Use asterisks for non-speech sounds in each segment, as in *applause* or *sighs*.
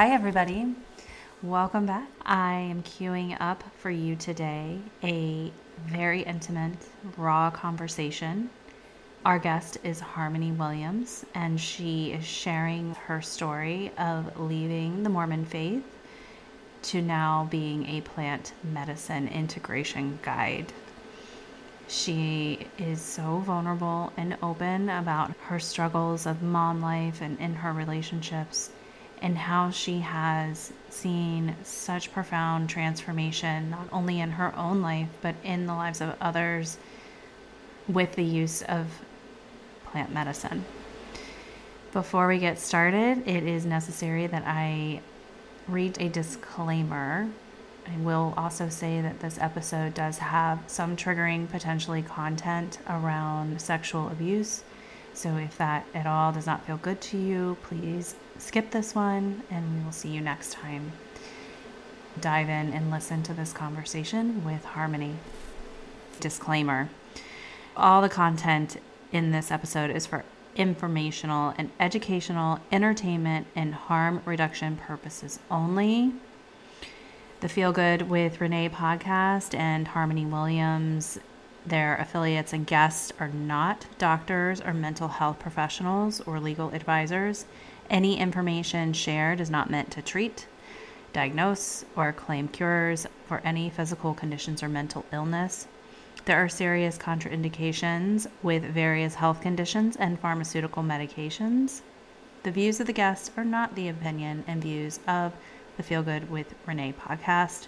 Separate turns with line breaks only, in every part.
Hi, everybody. Welcome back. I am queuing up for you today a very intimate, raw conversation. Our guest is Harmony Williams, and she is sharing her story of leaving the Mormon faith to now being a plant medicine integration guide. She is so vulnerable and open about her struggles of mom life and in her relationships and how she has seen such profound transformation, not only in her own life, but in the lives of others with the use of plant medicine. Before we get started, it is necessary that I read a disclaimer. I will also say that this episode does have some triggering, potentially content around sexual abuse. So if that at all does not feel good to you, please skip this one and we will see you next time. Dive in and listen to this conversation with Harmony. Disclaimer All the content in this episode is for informational and educational, entertainment, and harm reduction purposes only. The Feel Good with Renee podcast and Harmony Williams, their affiliates and guests, are not doctors or mental health professionals or legal advisors any information shared is not meant to treat, diagnose, or claim cures for any physical conditions or mental illness. There are serious contraindications with various health conditions and pharmaceutical medications. The views of the guests are not the opinion and views of the Feel Good with Renee podcast.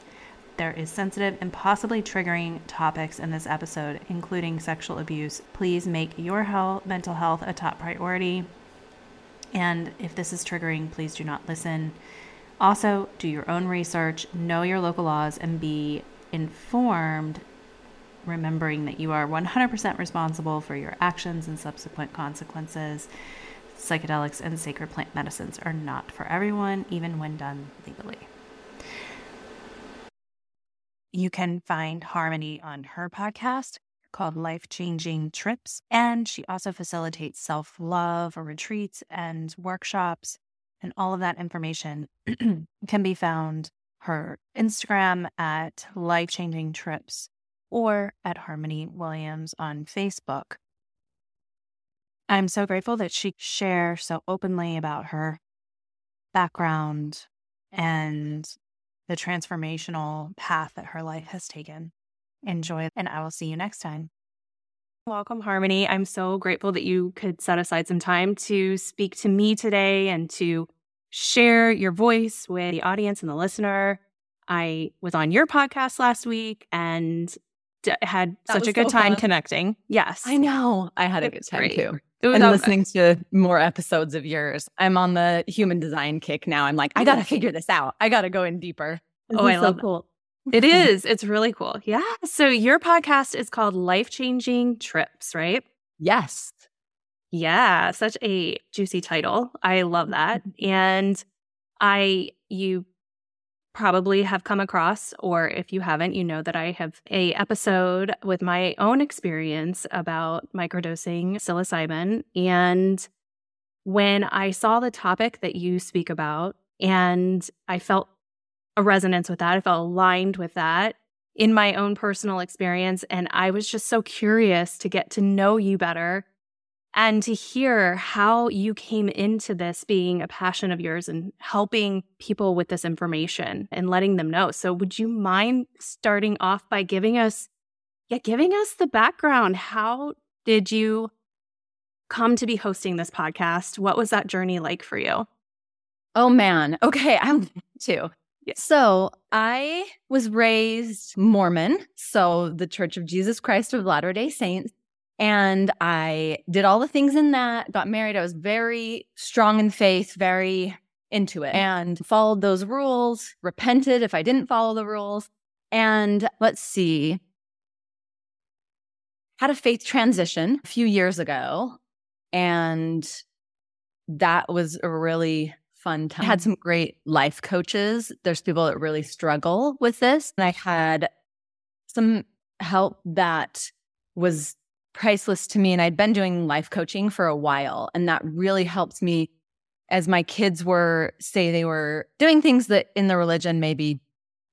There is sensitive and possibly triggering topics in this episode, including sexual abuse. Please make your health, mental health a top priority and if this is triggering, please do not listen. Also, do your own research, know your local laws, and be informed, remembering that you are 100% responsible for your actions and subsequent consequences. Psychedelics and sacred plant medicines are not for everyone, even when done legally. You can find Harmony on her podcast, called Life Changing Trips. And she also facilitates self love retreats and workshops. And all of that information *clears throat* can be found her Instagram at Life Changing Trips or at Harmony Williams on Facebook. I'm so grateful that she shares so openly about her background and the transformational path that her life has taken. Enjoy, and I will see you next time. Welcome, Harmony. I'm so grateful that you could set aside some time to speak to me today and to share your voice with the audience and the listener. I was on your podcast last week and d- had that such a good so time fun. connecting. Yes.
I know. I had a good time great. too. And listening to more episodes of yours. I'm on the human design kick now. I'm like, I got to figure this out. I got to go in deeper.
This oh, *laughs* I so love cool. It *laughs* is. It's really cool. Yeah. So your podcast is called Life Changing Trips, right?
Yes.
Yeah. Such a juicy title. I love that. Mm-hmm. And I, you probably have come across or if you haven't you know that i have a episode with my own experience about microdosing psilocybin and when i saw the topic that you speak about and i felt a resonance with that. I felt aligned with that in my own personal experience. And I was just so curious to get to know you better and to hear how you came into this being a passion of yours and helping people with this information and letting them know. So, would you mind starting off by giving us, yeah, giving us the background? How did you come to be hosting this podcast? What was that journey like for you?
Oh man. Okay, I'm *laughs* too. So I was raised Mormon, so the Church of Jesus Christ of Latter day Saints. And I did all the things in that, got married. I was very strong in faith, very into it, and followed those rules, repented if I didn't follow the rules. And let's see, had a faith transition a few years ago. And that was a really fun time. I had some great life coaches. There's people that really struggle with this. And I had some help that was priceless to me. And I'd been doing life coaching for a while, and that really helped me as my kids were, say, they were doing things that in the religion maybe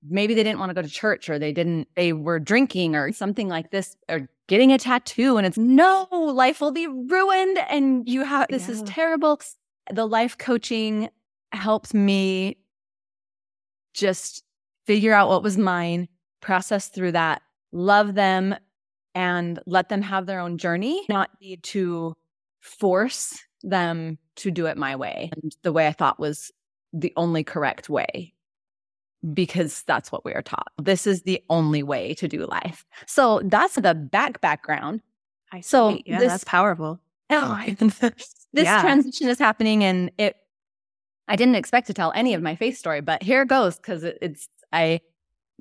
maybe they didn't want to go to church or they didn't they were drinking or something like this or getting a tattoo and it's no life will be ruined and you have this yeah. is terrible the life coaching helped me just figure out what was mine process through that love them and let them have their own journey not need to force them to do it my way and the way i thought was the only correct way because that's what we are taught. This is the only way to do life. So that's the back background.
I see. So yeah, this, that's powerful.
Oh, *laughs* this yeah. transition is happening, and it. I didn't expect to tell any of my faith story, but here it goes because it, it's I.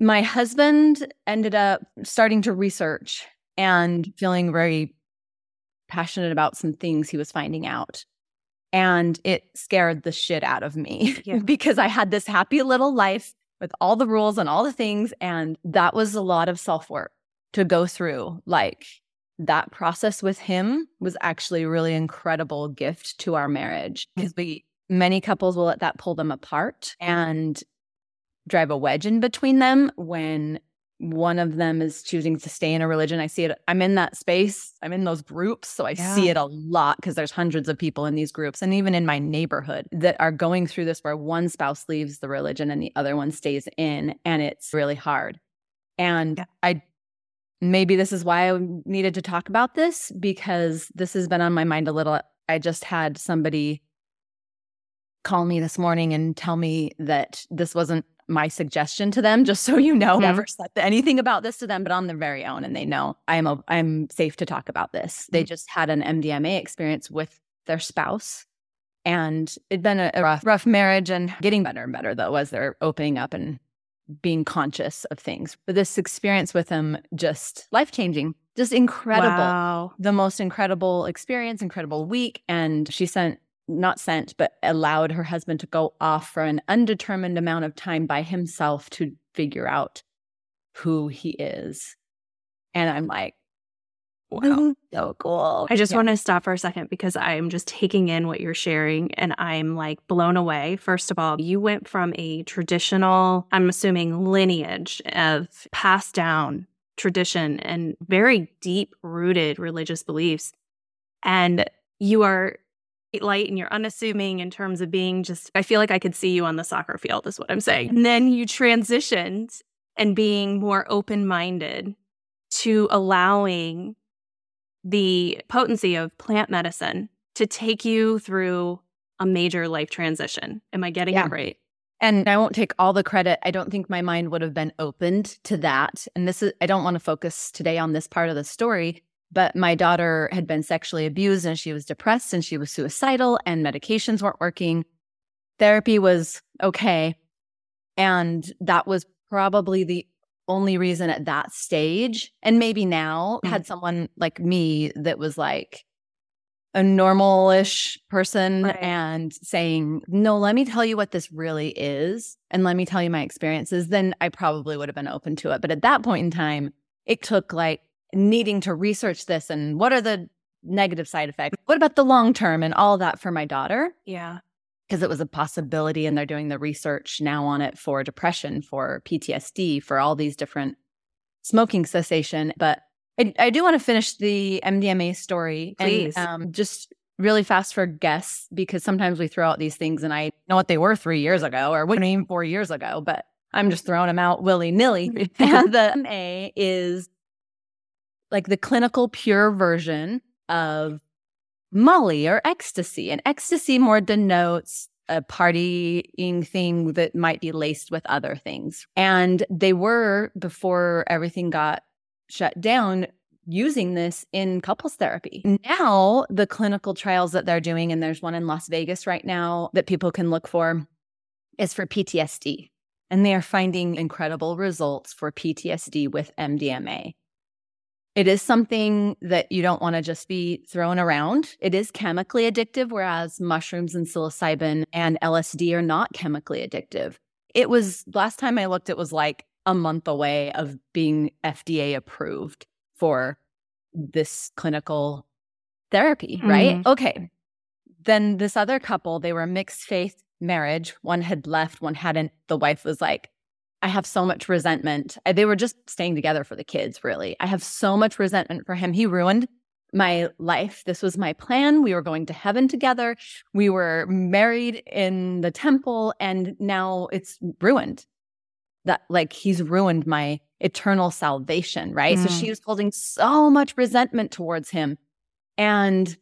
My husband ended up starting to research and feeling very passionate about some things he was finding out. And it scared the shit out of me yeah. *laughs* because I had this happy little life with all the rules and all the things. And that was a lot of self work to go through. Like that process with him was actually a really incredible gift to our marriage because we, many couples will let that pull them apart and drive a wedge in between them when one of them is choosing to stay in a religion. I see it. I'm in that space. I'm in those groups. So I yeah. see it a lot because there's hundreds of people in these groups and even in my neighborhood that are going through this where one spouse leaves the religion and the other one stays in. And it's really hard. And yeah. I maybe this is why I needed to talk about this because this has been on my mind a little. I just had somebody call me this morning and tell me that this wasn't my suggestion to them, just so you know, mm-hmm. never said anything about this to them, but on their very own. And they know I'm a, I'm safe to talk about this. They mm-hmm. just had an MDMA experience with their spouse. And it'd been a, a rough, rough marriage and getting better and better though, as they're opening up and being conscious of things. But this experience with them just life changing, just incredible. Wow. The most incredible experience, incredible week. And she sent not sent, but allowed her husband to go off for an undetermined amount of time by himself to figure out who he is. And I'm like, wow, so cool.
I just yeah. want to stop for a second because I'm just taking in what you're sharing and I'm like blown away. First of all, you went from a traditional, I'm assuming, lineage of passed down tradition and very deep rooted religious beliefs. And you are light and you're unassuming in terms of being just, I feel like I could see you on the soccer field, is what I'm saying. And then you transitioned and being more open minded to allowing the potency of plant medicine to take you through a major life transition. Am I getting yeah. it right?
And I won't take all the credit. I don't think my mind would have been opened to that. And this is, I don't want to focus today on this part of the story, but my daughter had been sexually abused and she was depressed and she was suicidal and medications weren't working. Therapy was okay. And that was probably the only reason at that stage. And maybe now mm-hmm. had someone like me that was like a normalish person right. and saying, no, let me tell you what this really is. And let me tell you my experiences, then I probably would have been open to it. But at that point in time, it took like needing to research this and what are the negative side effects? What about the long term and all that for my daughter?
Yeah.
Because it was a possibility, and they're doing the research now on it for depression, for PTSD, for all these different smoking cessation. But I, I do want to finish the MDMA story.
Please.
And, um, just really fast for guests because sometimes we throw out these things and I know what they were three years ago or what even four years ago, but I'm just throwing them out willy nilly. and *laughs* *laughs* the MA is like the clinical pure version of Molly or ecstasy. And ecstasy more denotes a partying thing that might be laced with other things. And they were, before everything got shut down, using this in couples therapy. Now, the clinical trials that they're doing, and there's one in Las Vegas right now that people can look for, is for PTSD. And they are finding incredible results for PTSD with MDMA. It is something that you don't want to just be thrown around. It is chemically addictive, whereas mushrooms and psilocybin and LSD are not chemically addictive. It was last time I looked, it was like a month away of being FDA approved for this clinical therapy, right? Mm-hmm. Okay. then this other couple, they were mixed faith marriage. One had left, one hadn't. The wife was like, I have so much resentment. They were just staying together for the kids, really. I have so much resentment for him. He ruined my life. This was my plan. We were going to heaven together. We were married in the temple, and now it's ruined. That, like, he's ruined my eternal salvation, right? Mm. So she was holding so much resentment towards him. And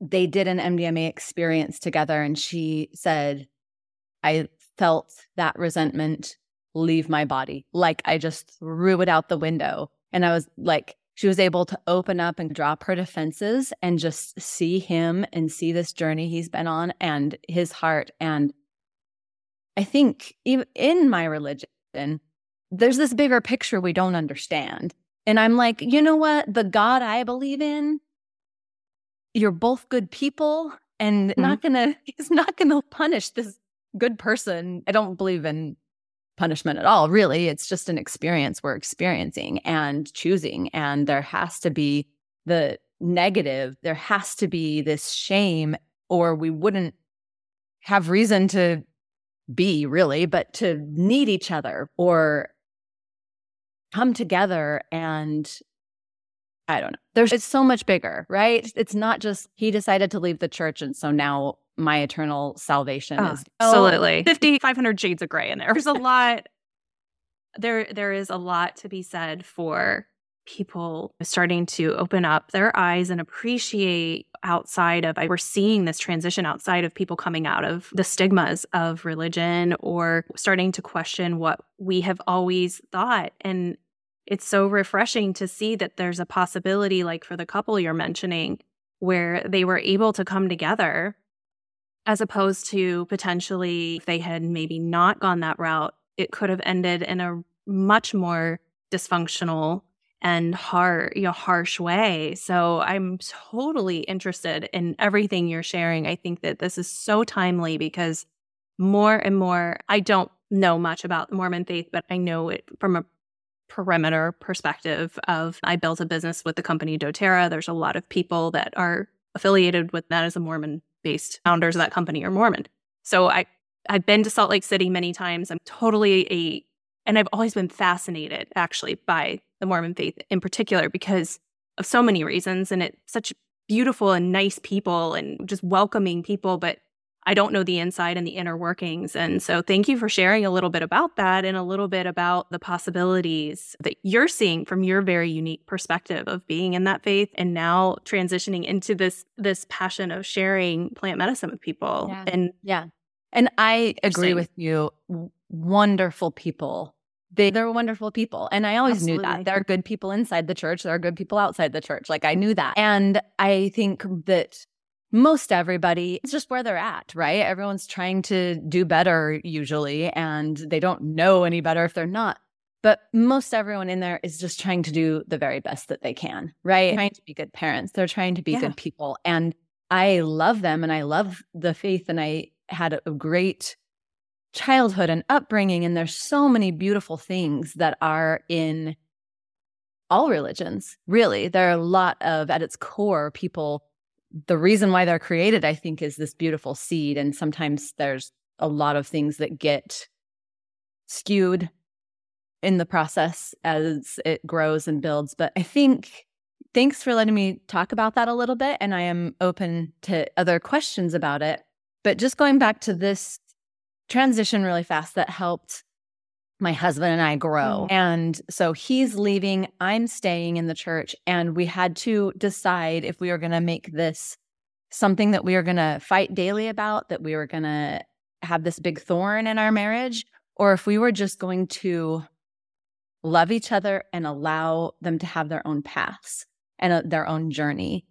they did an MDMA experience together, and she said, I felt that resentment leave my body. Like I just threw it out the window. And I was like, she was able to open up and drop her defenses and just see him and see this journey he's been on and his heart. And I think even in my religion, there's this bigger picture we don't understand. And I'm like, you know what? The God I believe in, you're both good people and mm-hmm. not gonna, *laughs* he's not gonna punish this good person. I don't believe in punishment at all, really. It's just an experience we're experiencing and choosing. And there has to be the negative, there has to be this shame, or we wouldn't have reason to be really, but to need each other or come together and I don't know. There's it's so much bigger, right? It's not just he decided to leave the church and so now my eternal salvation oh, is
absolutely 50 500 shades of gray in there. There's a lot there there is a lot to be said for people starting to open up their eyes and appreciate outside of we're seeing this transition outside of people coming out of the stigmas of religion or starting to question what we have always thought and it's so refreshing to see that there's a possibility like for the couple you're mentioning where they were able to come together as opposed to potentially if they had maybe not gone that route it could have ended in a much more dysfunctional and hard, you know, harsh way. So I'm totally interested in everything you're sharing. I think that this is so timely because more and more, I don't know much about Mormon faith, but I know it from a perimeter perspective of I built a business with the company doTERRA. There's a lot of people that are affiliated with that as a Mormon based founders of that company are Mormon. So I I've been to Salt Lake City many times. I'm totally a and I've always been fascinated actually by the Mormon faith in particular because of so many reasons. And it's such beautiful and nice people and just welcoming people, but I don't know the inside and the inner workings. And so thank you for sharing a little bit about that and a little bit about the possibilities that you're seeing from your very unique perspective of being in that faith and now transitioning into this this passion of sharing plant medicine with people.
Yeah.
And
yeah. And I agree with you. Wonderful people they they're wonderful people and i always Absolutely. knew that there are good people inside the church there are good people outside the church like i knew that and i think that most everybody it's just where they're at right everyone's trying to do better usually and they don't know any better if they're not but most everyone in there is just trying to do the very best that they can right trying to be good parents they're trying to be yeah. good people and i love them and i love the faith and i had a great childhood and upbringing. And there's so many beautiful things that are in all religions, really. There are a lot of, at its core, people, the reason why they're created, I think, is this beautiful seed. And sometimes there's a lot of things that get skewed in the process as it grows and builds. But I think thanks for letting me talk about that a little bit. And I am open to other questions about it. But just going back to this transition really fast that helped my husband and I grow. Mm. And so he's leaving, I'm staying in the church. And we had to decide if we were going to make this something that we were going to fight daily about, that we were going to have this big thorn in our marriage, or if we were just going to love each other and allow them to have their own paths and uh, their own journey.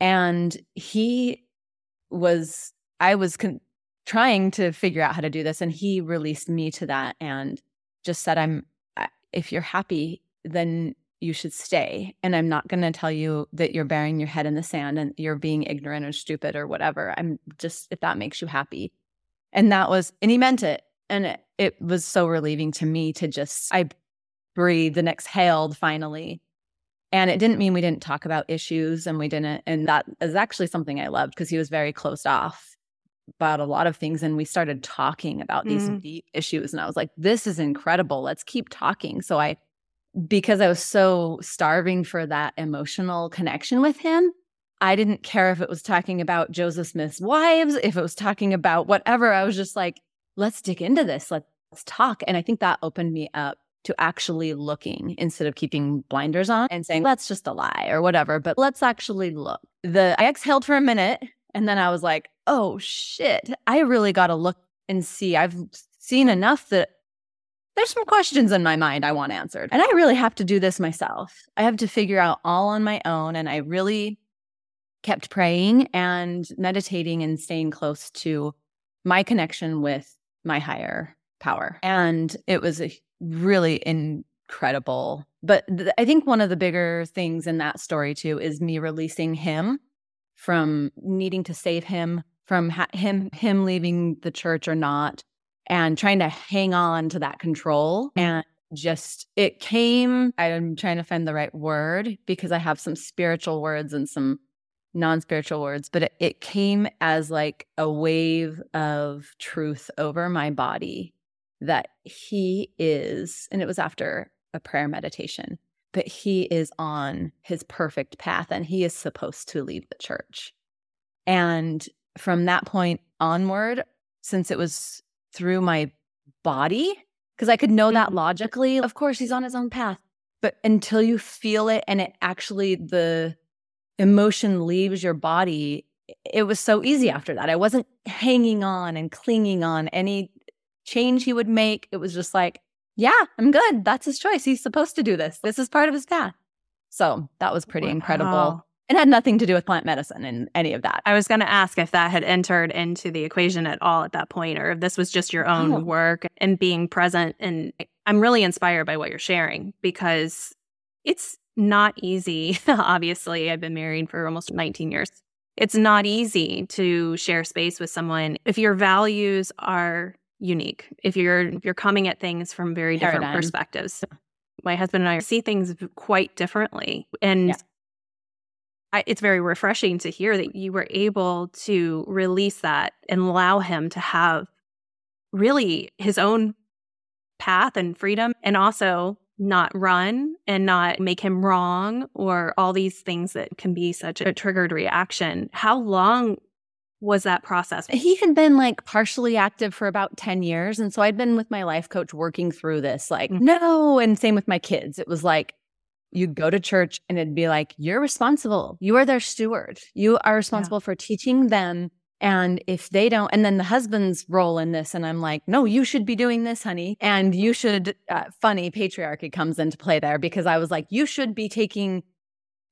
And he was, I was con- trying to figure out how to do this. And he released me to that and just said, I'm, if you're happy, then you should stay. And I'm not going to tell you that you're burying your head in the sand and you're being ignorant or stupid or whatever. I'm just, if that makes you happy. And that was, and he meant it. And it, it was so relieving to me to just, I breathed and exhaled finally. And it didn't mean we didn't talk about issues and we didn't. And that is actually something I loved because he was very closed off about a lot of things. And we started talking about these
Mm.
deep issues. And I was like, this is incredible. Let's keep talking. So I, because I was so starving for that emotional connection with him, I didn't care if it was talking about Joseph Smith's wives, if it was talking about whatever. I was just like, let's dig into this. Let's talk. And I think that opened me up to actually looking instead of keeping blinders on and saying, that's just a lie or whatever, but let's actually look. The I exhaled for a minute and then I was like, oh shit, I really got to look and see. I've seen enough that there's some questions in my mind I want answered. And I really have to do this myself. I have to figure out all on my own. And I really kept praying and meditating and staying close to my connection with my higher power. And it was a really incredible. But th- I think one of the bigger things in that story too is me releasing him from needing to save him from ha- him him leaving the church or not and trying to hang on to that control. Mm-hmm. And just it came i'm trying to find the right word because i have some spiritual words and some non-spiritual words but it, it came as like a wave of truth over my body that he is and it was after a prayer meditation but he is on his perfect path and he is supposed to leave the church. And from that point onward since it was through my body because I could know that
Mhm.
logically. Of course, he's on his own path. But until you feel it and it actually, the emotion leaves your body, it was so easy after that. I wasn't hanging on and clinging on any change he would make. It was just like, yeah, I'm good. That's his choice. He's supposed to do this. This is part of his path. So that was pretty incredible. It had nothing to do with plant medicine and any of that.
I was going to ask if that had entered into the equation at all at that point, or if this was just your own
Oh.
work and being present. And I'm really inspired by what you're sharing because it's not easy. *laughs* Obviously, I've been married for almost 19 years. It's not easy to share space with someone if your values are unique, if you're if you're coming at things from very different
Paradigm.
perspectives. My husband and I see things quite differently. And
Yeah.
I, it's very refreshing to hear that you were able to release that and allow him to have really his own path and freedom and also not run and not make him wrong or all these things that can be such a triggered reaction. How long was that process?
he had been like partially active for about 10 years. And so I'd been with my life coach working through this, like,
Mhm.
no. And same with my kids. It was like, you'd go to church and it'd be like, you're responsible. You are their steward. You are responsible for teaching them. And if they don't, and then the husband's role in this, and I'm like, no, you should be doing this, honey. And you should, uh, funny patriarchy comes into play there because I was like, you should be taking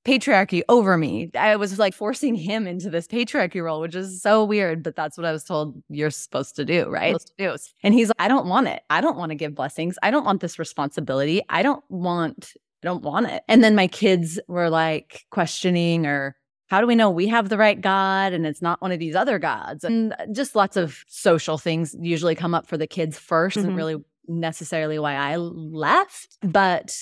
patriarchy over me. I was like forcing him into this patriarchy role, which is so weird, but that's what I was told you're supposed to do, right? To do. And he's like, I don't want it. I don't want to give blessings. I don't want this responsibility. I don't want, I don't want it. And then my kids were like questioning or how do we know we have the right God and it's not one of these other gods? And just lots of social things usually come up for the kids 1st
Mhm.
and really necessarily why I left. But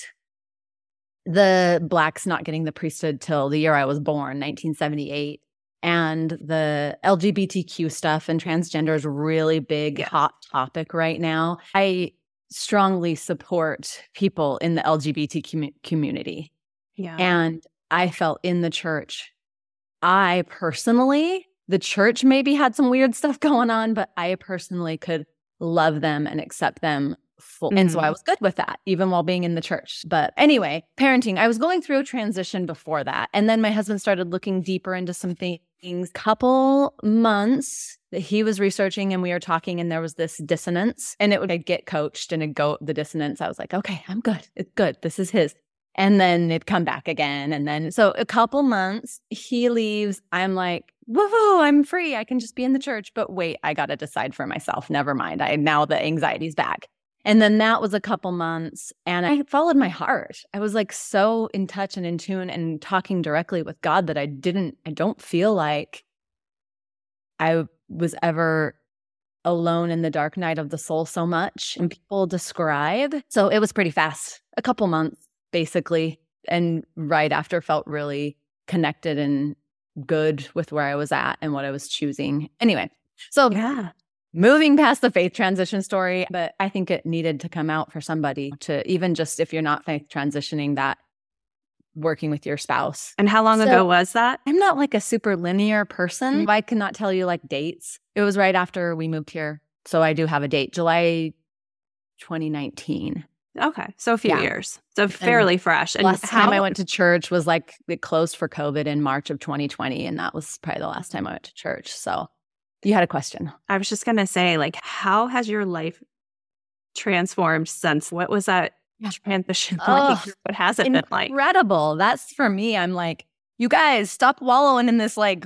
the blacks not getting the priesthood till the year I was born, 1978. And the LGBTQ stuff and transgender is really big
Yes.
hot topic right now. I strongly support people in the LGBT commu- community.
Yeah.
And I felt in the church, I personally, the church maybe had some weird stuff *laughs* going on, but I personally could love them and accept them full. And so I
Mhm.
was good with that, even while being in the church. But anyway, parenting, I was going through a transition before that. And then my husband started looking deeper into some things. Couple months that he was researching and we were talking, and there was this dissonance. And it would I'd get coached and it'd go the dissonance. I was like, okay, I'm good. It's good. This is his. And then it'd come back again. And then so a couple months, he leaves. I'm like, woo woo, I'm free. I can just be in the church. But wait, I gotta decide for myself. Never mind. I now the anxiety's back. And then that was a couple months and I followed my heart. I was like so in touch and in tune and talking directly with God that I didn't, I don't feel like I was ever alone in the dark night of the soul so much. And people describe. So it was pretty fast, a couple months basically. and right after felt really connected and good with where I was at and what I was choosing. Anyway, so
Yeah.
Moving past the faith transition story, but I think it needed to come out for somebody to even just if you're not faith transitioning that working with your spouse.
And how long
So-
ago was that?
I'm not like a super linear person. Mm-hmm. I cannot tell you like dates. It was right after we moved here. So I do have a date, July 2019.
Okay. So a few
Yeah.
years. So fairly fresh. And
last
how,
time I went to church was like it closed for COVID in March of 2020. And that was probably the last time I went to church. So you had a question.
I was just going to say, like, how has your life transformed since? What was that transition *laughs* like?
Ugh,
What has it been like?
Incredible. That's for me. I'm like, you guys stop wallowing in this like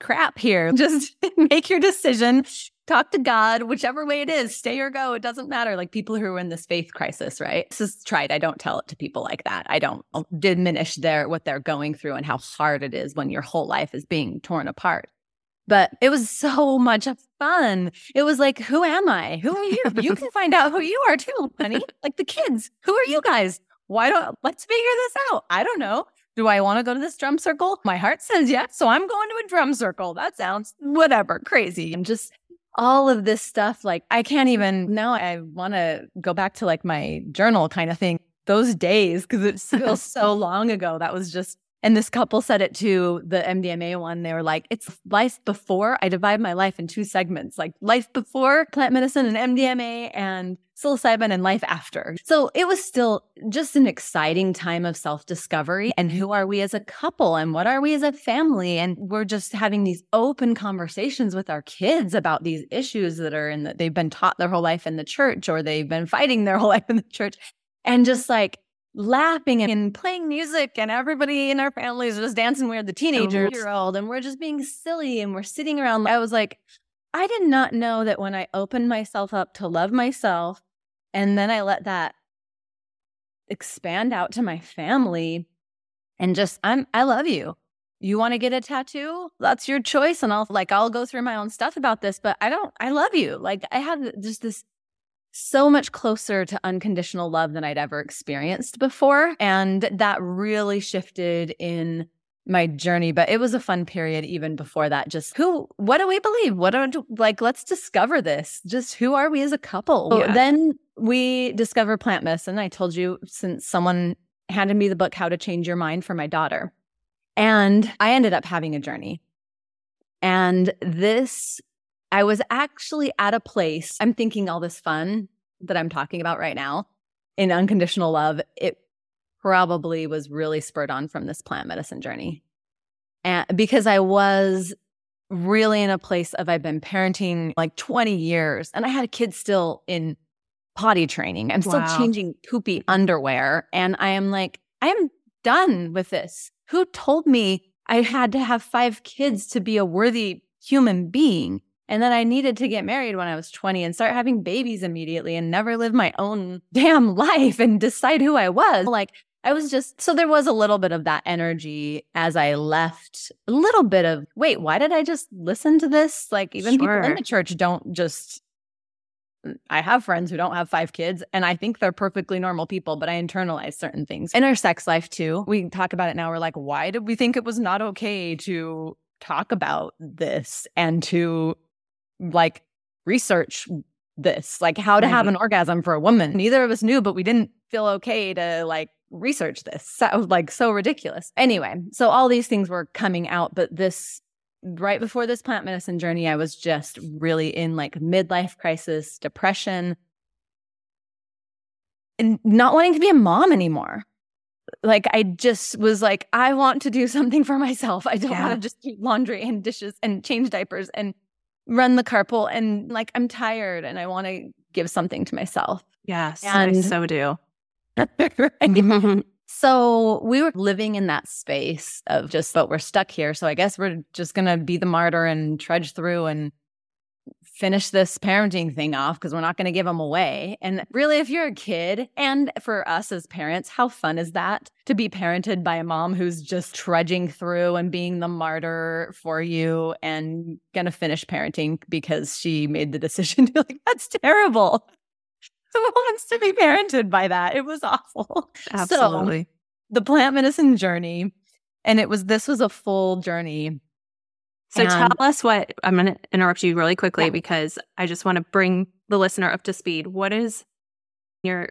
crap here. *laughs* Just *laughs* make your decision. Talk to God, whichever way it is, stay or go. It doesn't matter. Like people who are in this faith crisis, right? This is tried. I don't tell it to people like that. I don't uh, diminish their what they're going through and how hard it is when your whole life is being torn apart. But it was so much fun. It was like, who am I? Who are you? You *laughs* can find out who you are too, honey. Like the kids. Who are you guys? Why don't let's figure this out? I don't know. Do I want to go to this drum circle? My heart says yes, so I'm going to a drum circle. That sounds whatever, crazy. And just all of this stuff like I can't even now I want to go back to like my journal kind of thing. Those days cuz it feels *laughs* so long ago. That was just and this couple said it to the MDMA one. They were like, it's life before. I divide my life in two segments, like life before plant medicine and MDMA and psilocybin and life after. So it was still just an exciting time of self discovery. And who are we as a couple? And what are we as a family? And we're just having these open conversations with our kids about these issues that are in that they've been taught their whole life in the church or they've been fighting their whole *laughs* life in the church. And just like laughing and playing music and everybody in our family is just dancing. We're the oh, teenager year old and we're just being silly and we're sitting around. I was like, I did not know that when I opened myself up to love myself and then I let that expand out to my family and just I'm I love you. You want to get a tattoo? That's your choice and I'll like I'll go through my own stuff about this, but I don't I love you. Like I had just this so much closer to unconditional love than I'd ever experienced before. And that really shifted in my journey. But it was a fun period even before that. Just who, what do we believe? What are, like, let's discover this. Just who are we as a couple?
Oh, yeah.
Then we discover plant medicine. I told you since someone handed me the book, How to Change Your Mind for my daughter. And I ended up having a journey. And this I was actually at a place, I'm thinking all this fun that I'm talking about right now in unconditional love. It probably was really spurred on from this plant medicine journey. And because I was really in a place of I've been parenting like 20 years and I had a kid still in potty training. I'm still
Wow.
changing poopy underwear. And I am like, I am done with this. Who told me I had to have five kids to be a worthy human being? And then I needed to get married when I was 20 and start having babies immediately and never live my own *laughs* damn life and decide who I was. Like, I was just, so there was a little bit of that energy as I left, a little bit of, wait, why did I just listen to this? Like, even people in the church don't just, I have friends who don't have five kids and I think they're perfectly normal people, but I internalize certain things. In our sex life too, we talk about it now. We're like, why did we think it was not okay to talk about this and to like research this, like how to have an orgasm for a woman? Neither of us knew, but we didn't feel okay to like research this. Like so ridiculous. Anyway, so all these things were coming out, but this right before this plant medicine journey, I was just really in like midlife crisis, depression, and not wanting to be a mom anymore. Like I just was like, I want to do something for myself. I don't
Yeah.
want to just do laundry and dishes and change diapers and run the carpool. And like I'm tired and I want to give something to myself.
Yes. I
And-
so do. *laughs*
Right? *laughs* So we were living in that space of just, but we're stuck here. So I guess we're just going to be the martyr and trudge through and finish this parenting thing off because we're not going to give them away. And really, if you're a kid, and for us as parents, how fun is that to be parented by a mom who's just trudging through and being the martyr for you and going to finish parenting because she made the decision *laughs* to like, that's terrible. *laughs* Who wants to be parented by that? It was awful. *laughs*
Absolutely.
the plant medicine journey. And it was, this was a full journey.
So
And-
tell us what I'm going to interrupt you really quickly
Yeah.
because I just want to bring the listener up to speed. What is your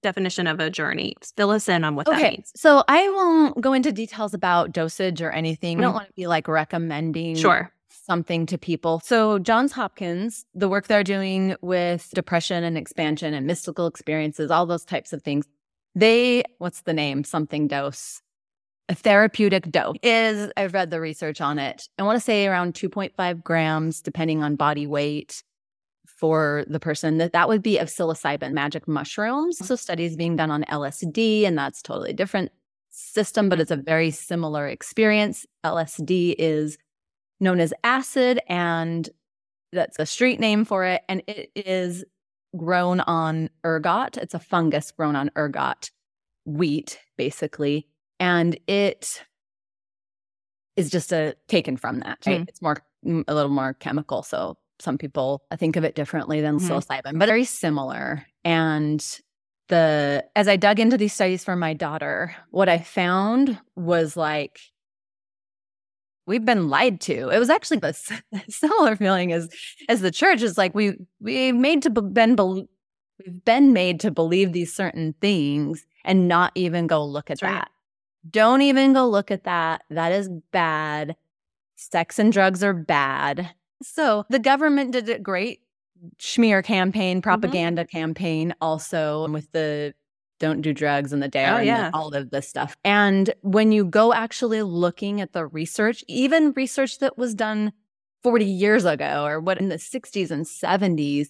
definition of a journey? Fill us in on what that
Okay.
means.
So I won't go into details about dosage or anything. I don't mm-hmm. want to be like recommending
Sure.
something to people. So, Johns Hopkins, the work they're doing with depression and expansion and mystical experiences, all those types of things, they, what's the name? Something dose. A therapeutic dose is, I've read the research on it. I want to say around 2.5 grams, depending on body weight for the person that that would be of psilocybin magic mushrooms. So studies being done on LSD, and that's totally different system, but it's a very similar experience. LSD is known as acid, and that's a street name for it. And it is grown on ergot. It's a fungus grown on ergot wheat, basically. And it is just a taken from that, right? It's more mm, a little more chemical. So some people I think of it differently than
Mhm.
psilocybin, but very similar. And the as I dug into these studies for my daughter, what I found was like we've been lied to. It was actually a *laughs* similar feeling as as the church is like we we made to be- been we've been made to believe these certain things and not even go look at
That's right.
Don't even go look at that. That is bad. Sex and drugs are bad. So the government did a great smear campaign, mm-hmm. propaganda campaign, also with the don't do drugs and the DARE
Oh,
and
yeah.
all of this stuff. And when you go actually looking at the research, even research that was done 40 years ago or what in the 60s and 70s,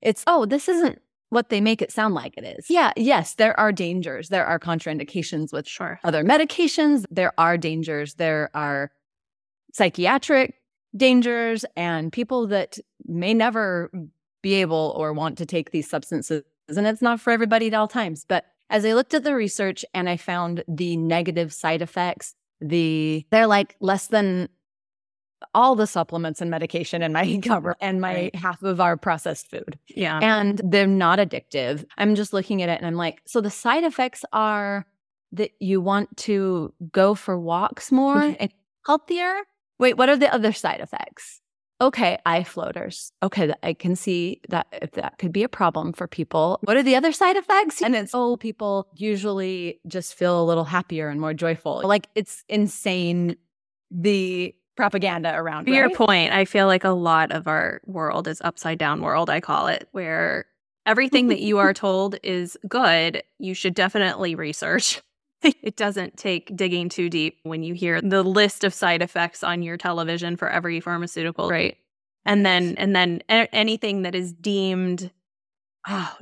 it's, oh, this isn't what they make it sound like it is. Yeah, yes, there are dangers. There are contraindications with
Sure.
other medications. There are dangers. There are psychiatric dangers and people that may never be able or want to take these substances. And it's not for everybody at all times. But as I looked at the research and I found the negative side effects, the they're like less than all the supplements and medication in my *laughs* cover and my
Right.
half of our processed food
Yeah.
and they're not addictive. I'm just looking at it and I'm like, so the side effects are that you want to go for walks more
Mhm.
and healthier. Wait, what are the other side effects? Okay, eye floaters. Okay, I can see that if that could be a problem for people. What are the other side effects? And it's, oh, people usually just feel a little happier and more joyful. Like it's insane the propaganda around
To your point, I feel like a lot of our world is upside down world, I call it, where everything that you are *laughs* told is good, you should definitely research. *laughs* it doesn't take digging too deep when you hear the list of side effects on your television for every pharmaceutical, right? And then and then a- anything that is deemed oh,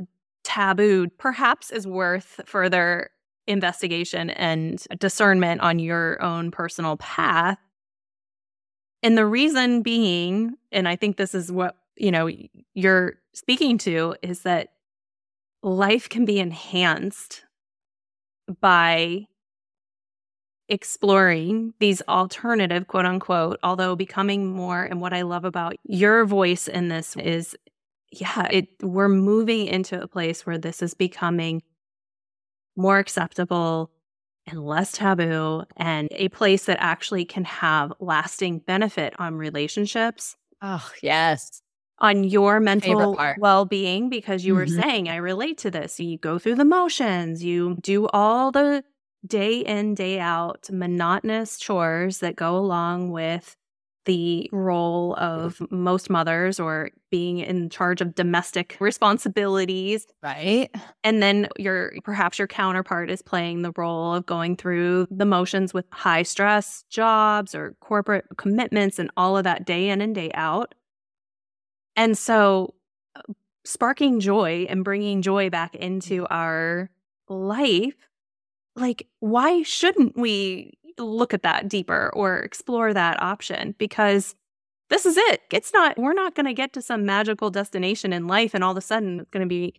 taboo perhaps is worth further investigation and discernment on your own personal path. And the reason being, and I think this is what, you know, you're speaking to is that life can be enhanced by exploring these alternative quote unquote although becoming more and what i love about your voice in this is yeah it we're moving into a place where this is becoming more acceptable and less taboo and a place that actually can have lasting benefit on relationships
Oh, yes.
on your mental well-being because you were
Mhm.
saying I relate to this. You go through the motions, you do all the day in day out monotonous chores that go along with the role of most mothers or being in charge of domestic responsibilities.
Right.
and then your perhaps your counterpart is playing the role of going through the motions with high stress jobs or corporate commitments and all of that day in and day out. And so uh, sparking joy and bringing joy back into our life like why shouldn't we look at that deeper or explore that option because this is it it's not we're not going to get to some magical destination in life and all of a sudden it's going to be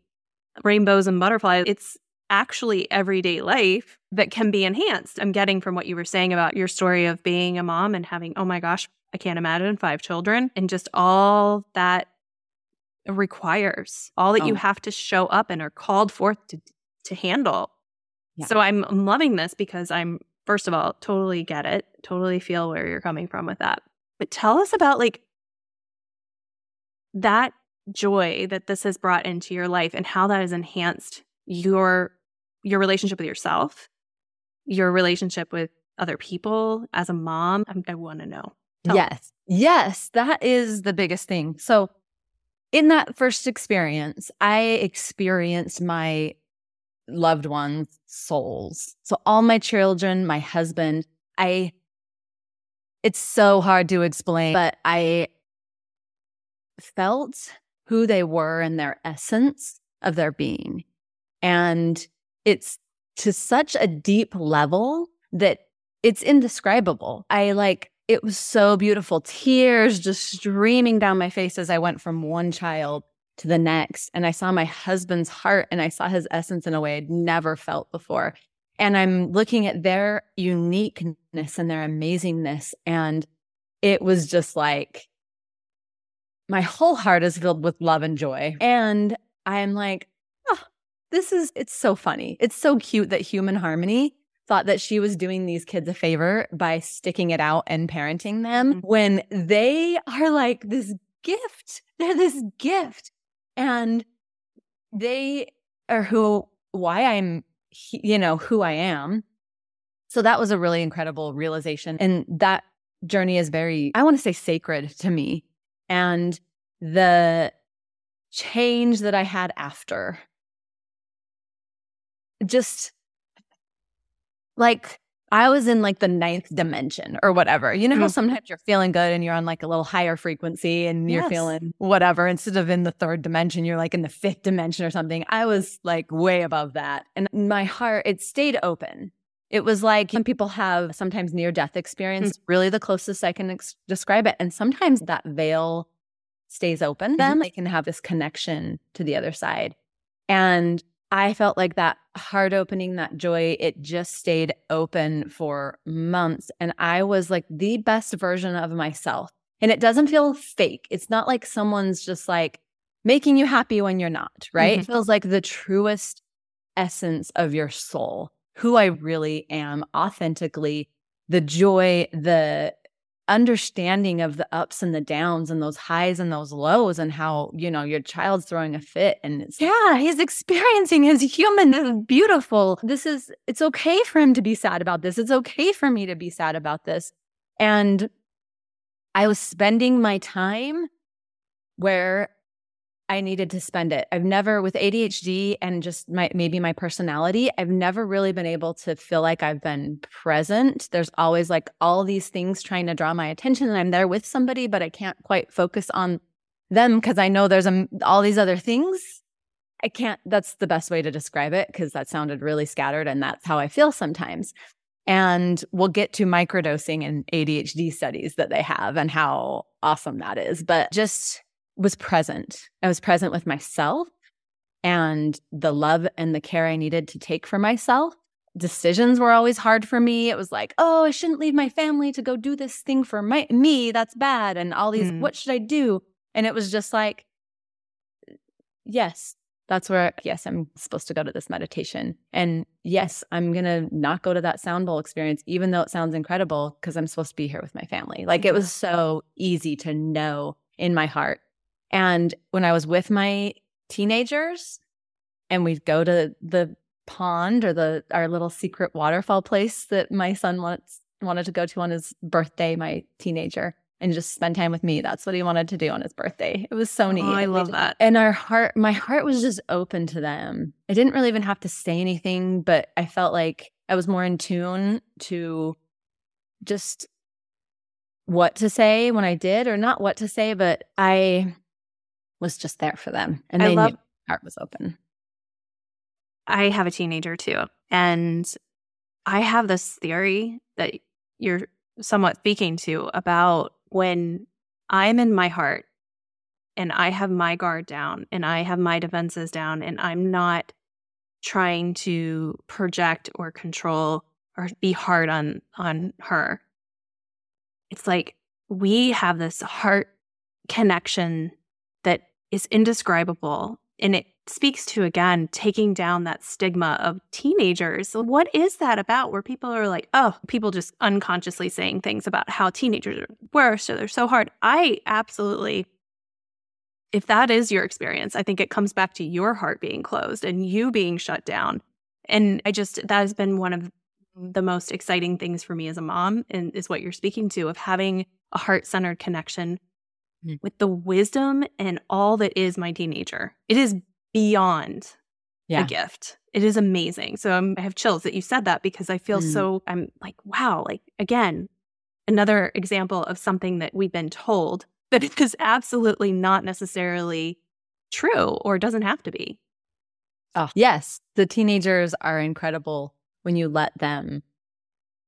rainbows and butterflies it's actually everyday life that can be enhanced i'm getting from what you were saying about your story of being a mom and having oh my gosh i can't imagine five children and just all that requires all that you
Oh.
have to show up and are called forth to to handle
Yeah.
So I'm, I'm loving this because I'm, first of all, totally get it, totally feel where you're coming from with that. But tell us about like that joy that this has brought into your life and how that has enhanced your your relationship with yourself, your relationship with other people as a mom. I, I want to know. Tell me.
Yes. Yes. That is the biggest thing. So, in that first experience, I experienced my loved ones' souls. So, all my children, my husband, I, it's so hard to explain, but I felt who they were and their essence of their being. And it's to such a deep level that it's indescribable. I like, it was so beautiful. Tears just streaming down my face as I went from one child to the next. And I saw my husband's heart and I saw his essence in a way I'd never felt before. And I'm looking at their uniqueness and their amazingness. And it was just like, my whole heart is filled with love and joy. And I'm like, oh, this is, it's so funny. It's so cute that Human Harmony thought that she was doing these kids a favor by sticking it out and parenting them
Mhm.
when they are like this gift. They're this gift. And they are who, why I'm, you know, who I am. So that was a really incredible realization. And that journey is very, I want to say sacred to me. And the change that I had after just like I was in like the ninth dimension or whatever. You know how
Mm.
sometimes you're feeling good and you're on like a little higher frequency and you're
Yes.
feeling whatever instead of in the third dimension, you're like in the fifth dimension or something. I was like way above that. And my heart, it stayed open. It was like some people have sometimes near death experience, really the closest I can ex- describe it. And sometimes that veil stays open, then they can have this connection to the other side. And I felt like that heart opening, that joy, it just stayed open for months. And I was like the best version of myself. And it doesn't feel fake. It's not like someone's just like making you happy when you're not, right?
Mhm.
It feels like the truest essence of your soul, who I really am authentically, the joy, the understanding of the ups and the downs and those highs and those lows and how you know your child's throwing a fit and it's yeah he's experiencing his human this is beautiful. This is it's okay for him to be sad about this. It's okay for me to be sad about this. And i was spending my time where I needed to spend it. I've never, with ADHD and just my maybe my personality, I've never really been able to feel like I've been present. There's always like all these things trying to draw my attention, and I'm there with somebody, but I can't quite focus on them because I know there's um, all these other things. I can't, that's the best way to describe it because that sounded really scattered, and that's how I feel sometimes. And we'll get to microdosing and ADHD studies that they have and how awesome that is. But just was present. I was present with myself and the love and the care I needed to take for myself. Decisions were always hard for me. It was like, oh, I shouldn't leave my family to go do this thing for my, me. That's bad. And all these,
Mm.
what should I do? And it was just like, yes, that's where, yes, I'm supposed to go to this meditation. And yes, I'm going to not go to that sound bowl experience, even though it sounds incredible, because I'm supposed to be here with my family. Like it was so easy to know in my heart. And when I was with my teenagers and we'd go to the pond or the our little secret waterfall place that my son wants wanted to go to on his birthday, my teenager, and just spend time with me. That's what he wanted to do on his birthday. It was so neat.
Oh, I love
just-
that.
And our heart, my heart was just open to them. I didn't really even have to say anything, but I felt like I was more in tune to just what to say when I did, or not what to say, but I was just there for them. And
I
they
love-
knew my heart was open.
I have a teenager too. And I have this theory that you're somewhat speaking to about when I'm in my heart and I have my guard down and I have my defenses down and I'm not trying to project or control or be hard on on her. It's like we have this heart connection that is indescribable And it speaks to, again, taking down that stigma of teenagers. What is that about where people are like, oh, people just unconsciously saying things about how teenagers are worse or they're so hard? I absolutely, if that is your experience, I think it comes back to your heart being closed and you being shut down. And I just, that has been one of the most exciting things for me as a mom and is what you're speaking to of having a heart centered connection. With the wisdom and all that is my teenager. It is beyond yeah. a gift. It is amazing. So I'm, i have chills that you said that because I feel mm. so, I'm like, wow, like again, another example of something that we've been told *laughs* that it is absolutely not necessarily true or doesn't have to be.
Oh, yes. The teenagers are incredible when you let them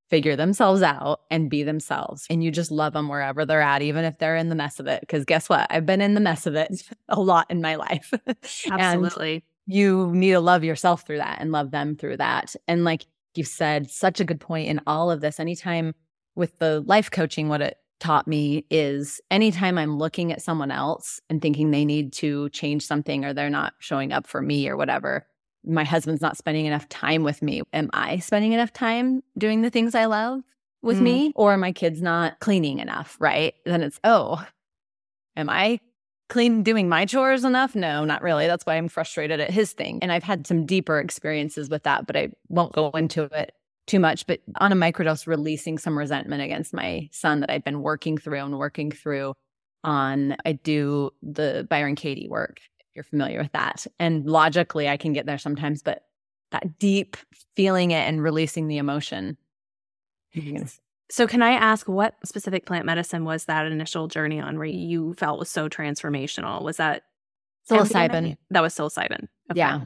figure themselves out and be themselves. And you just love them wherever they're at, even if they're in the mess of it. Because guess what? I've been in the mess of it *laughs* a lot in my life. *laughs*
Absolutely.
you need to love yourself through that and love them through that. And like you said, such a good point in all of this. Anytime with the life coaching, what it taught me is anytime I'm looking at someone else and thinking they need to change something or they're not showing up for me or whatever, my husband's not spending enough time with me. Am I spending enough time doing the things I love with mm. me? Or my kid's not cleaning enough, right? Then it's, oh, am I clean doing my chores enough? No, not really. That's why I'm frustrated at his thing. And I've had some deeper experiences with that, but I won't go into it too much. But on a microdose, releasing some resentment against my son that I've been working through and working through on, I do the Byron Katie work you're familiar with that. And logically, I can get there sometimes, but that deep feeling it and releasing the emotion.
So, can I ask what specific plant medicine was that initial journey on where you felt was so transformational? Was that
psilocybin?
That was psilocybin.
Okay. Yeah.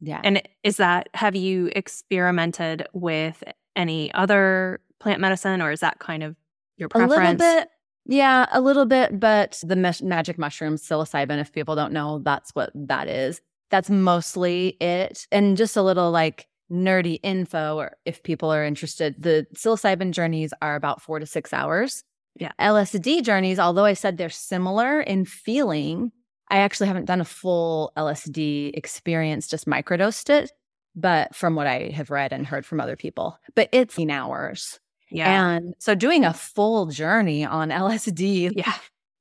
Yeah.
And is that, have you experimented with any other plant medicine or is that kind of your preference?
A little bit. Yeah, a little bit, but the magic mushroom psilocybin, if people don't know, that's what that is. That's mostly it. And just a little like nerdy info, or if people are interested, the psilocybin journeys are about four to six hours.
Yeah.
LSD journeys, although I said they're similar in feeling, I actually haven't done a full LSD experience, just microdosed it. But from what I have read and heard from other people, but it's in hours.
Yeah.
And so doing a full journey on LSD,
yeah,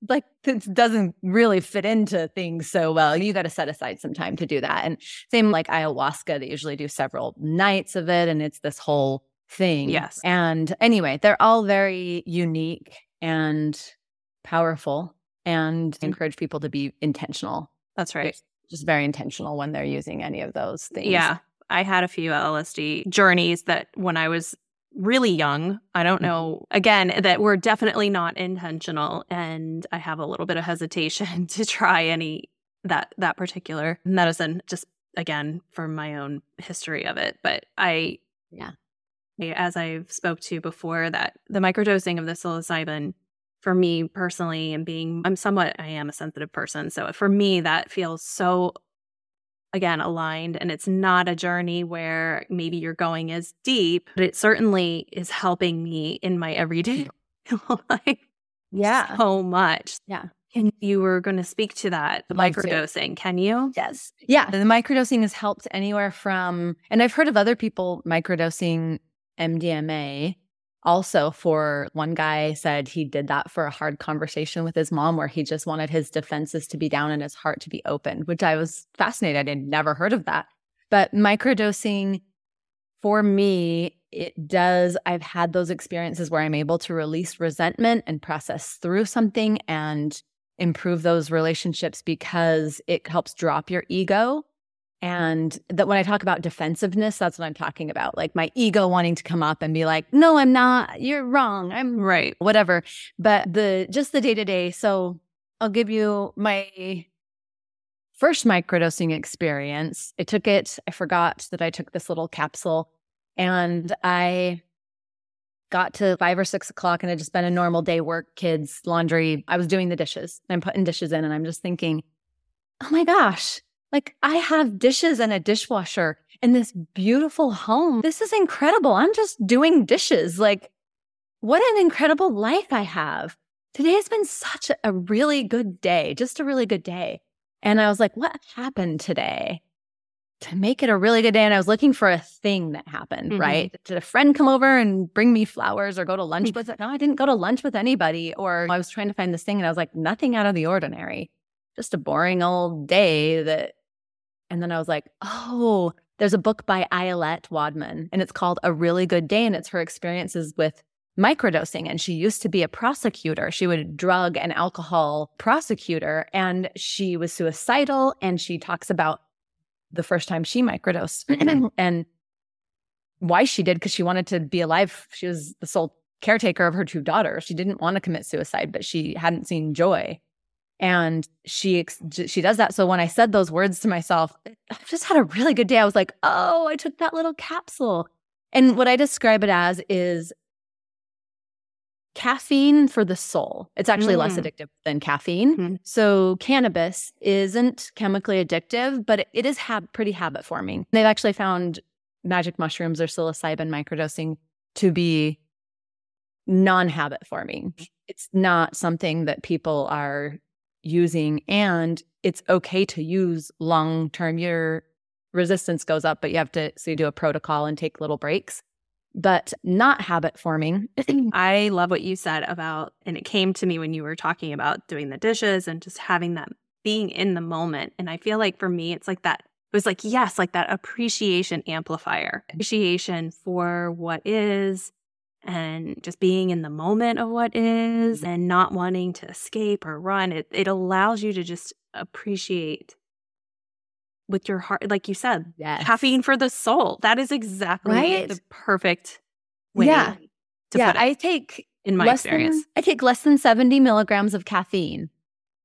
like it doesn't really fit into things so well. You got to set aside some time to do that. And same like ayahuasca, they usually do several nights of it and it's this whole thing.
Yes.
And anyway, they're all very unique and powerful and encourage people to be intentional.
That's right.
Just very intentional when they're using any of those things.
Yeah. I had a few LSD journeys that when I was really young. I don't mm-hmm. know, again, that were definitely not intentional. And I have a little bit of hesitation *laughs* to try any that that particular medicine, just again, from my own history of it. But I
yeah.
As I've spoke to before, that the microdosing of the psilocybin for me personally and being I'm somewhat I am a sensitive person. So for me that feels so again aligned and it's not a journey where maybe you're going as deep but it certainly is helping me in my everyday mm-hmm. *laughs* life
yeah.
so much.
Yeah.
And you were going to speak to that the microdosing can you?
Yes. Yeah the microdosing has helped anywhere from and i've heard of other people microdosing mdma also for one guy said he did that for a hard conversation with his mom where he just wanted his defenses to be down and his heart to be open which i was fascinated. I'd never heard of that. But microdosing for me it does i've had those experiences where i'm able to release resentment and process through something and improve those relationships because it helps drop your ego and that when I talk about defensiveness, that's what I'm talking about. Like my ego wanting to come up and be like, no, I'm not. You're wrong. I'm
right.
Whatever. But the just the day to day. So I'll give you my first microdosing experience. I took it, I forgot that I took this little capsule and I got to five or six o'clock and it just been a normal day work, kids, laundry. I was doing the dishes. I'm putting dishes in and I'm just thinking, oh my gosh, like, I have dishes and a dishwasher in this beautiful home. This is incredible. I'm just doing dishes. Like, what an incredible life I have. Today has been such a really good day, just a really good day. And I was like, what happened today to make it a really good day? And I was looking for a thing that happened,
Mhm.
right? Did a friend come over and bring me flowers or go to lunch with it? No, I didn't go to lunch with anybody. Or I was trying to find this thing and I was like, nothing out of the ordinary, just a boring old day that. And then I was like, oh, there's a book by Ayelet Waldman and it's called A Really Good Day. And it's her experiences with microdosing. And she used to be a prosecutor. She would drug and alcohol prosecutor. And she was suicidal. And she talks about the first time she microdosed mm-hmm. *clears throat* and why she did because she wanted to be alive. She was the sole caretaker of her two daughters. She didn't want to commit suicide, but she hadn't seen joy. And she she does that. So when I said those words to myself, I just had a really good day. I was like, "Oh, I took that little capsule." And what I describe it as is caffeine for the soul. It's actually less
Mm.
addictive than caffeine.
Mhm.
So cannabis isn't chemically addictive, but it- is hab- pretty habit forming. They've actually found magic mushrooms or psilocybin microdosing to be non-habit forming. It's not something that people are using and it's okay to use long term your resistance goes up but you have to so you do a protocol and take little breaks but not habit forming *clears throat*
I love what you said about, and it came to me when you were talking about doing the dishes and just having that being in the moment. And I feel like for me, it's like that. It was like, yes, like that appreciation amplifier, mm. appreciation for what is, and just being in the moment of what is, mm-hmm. and not wanting to escape or run. It, it allows you to just appreciate with your heart, like you said,
yes
caffeine for the soul. That is exactly
Right?
the perfect way
Yeah.
to
yeah
put it,
i take
in my experience.
than, i take less than 70 milligrams of caffeine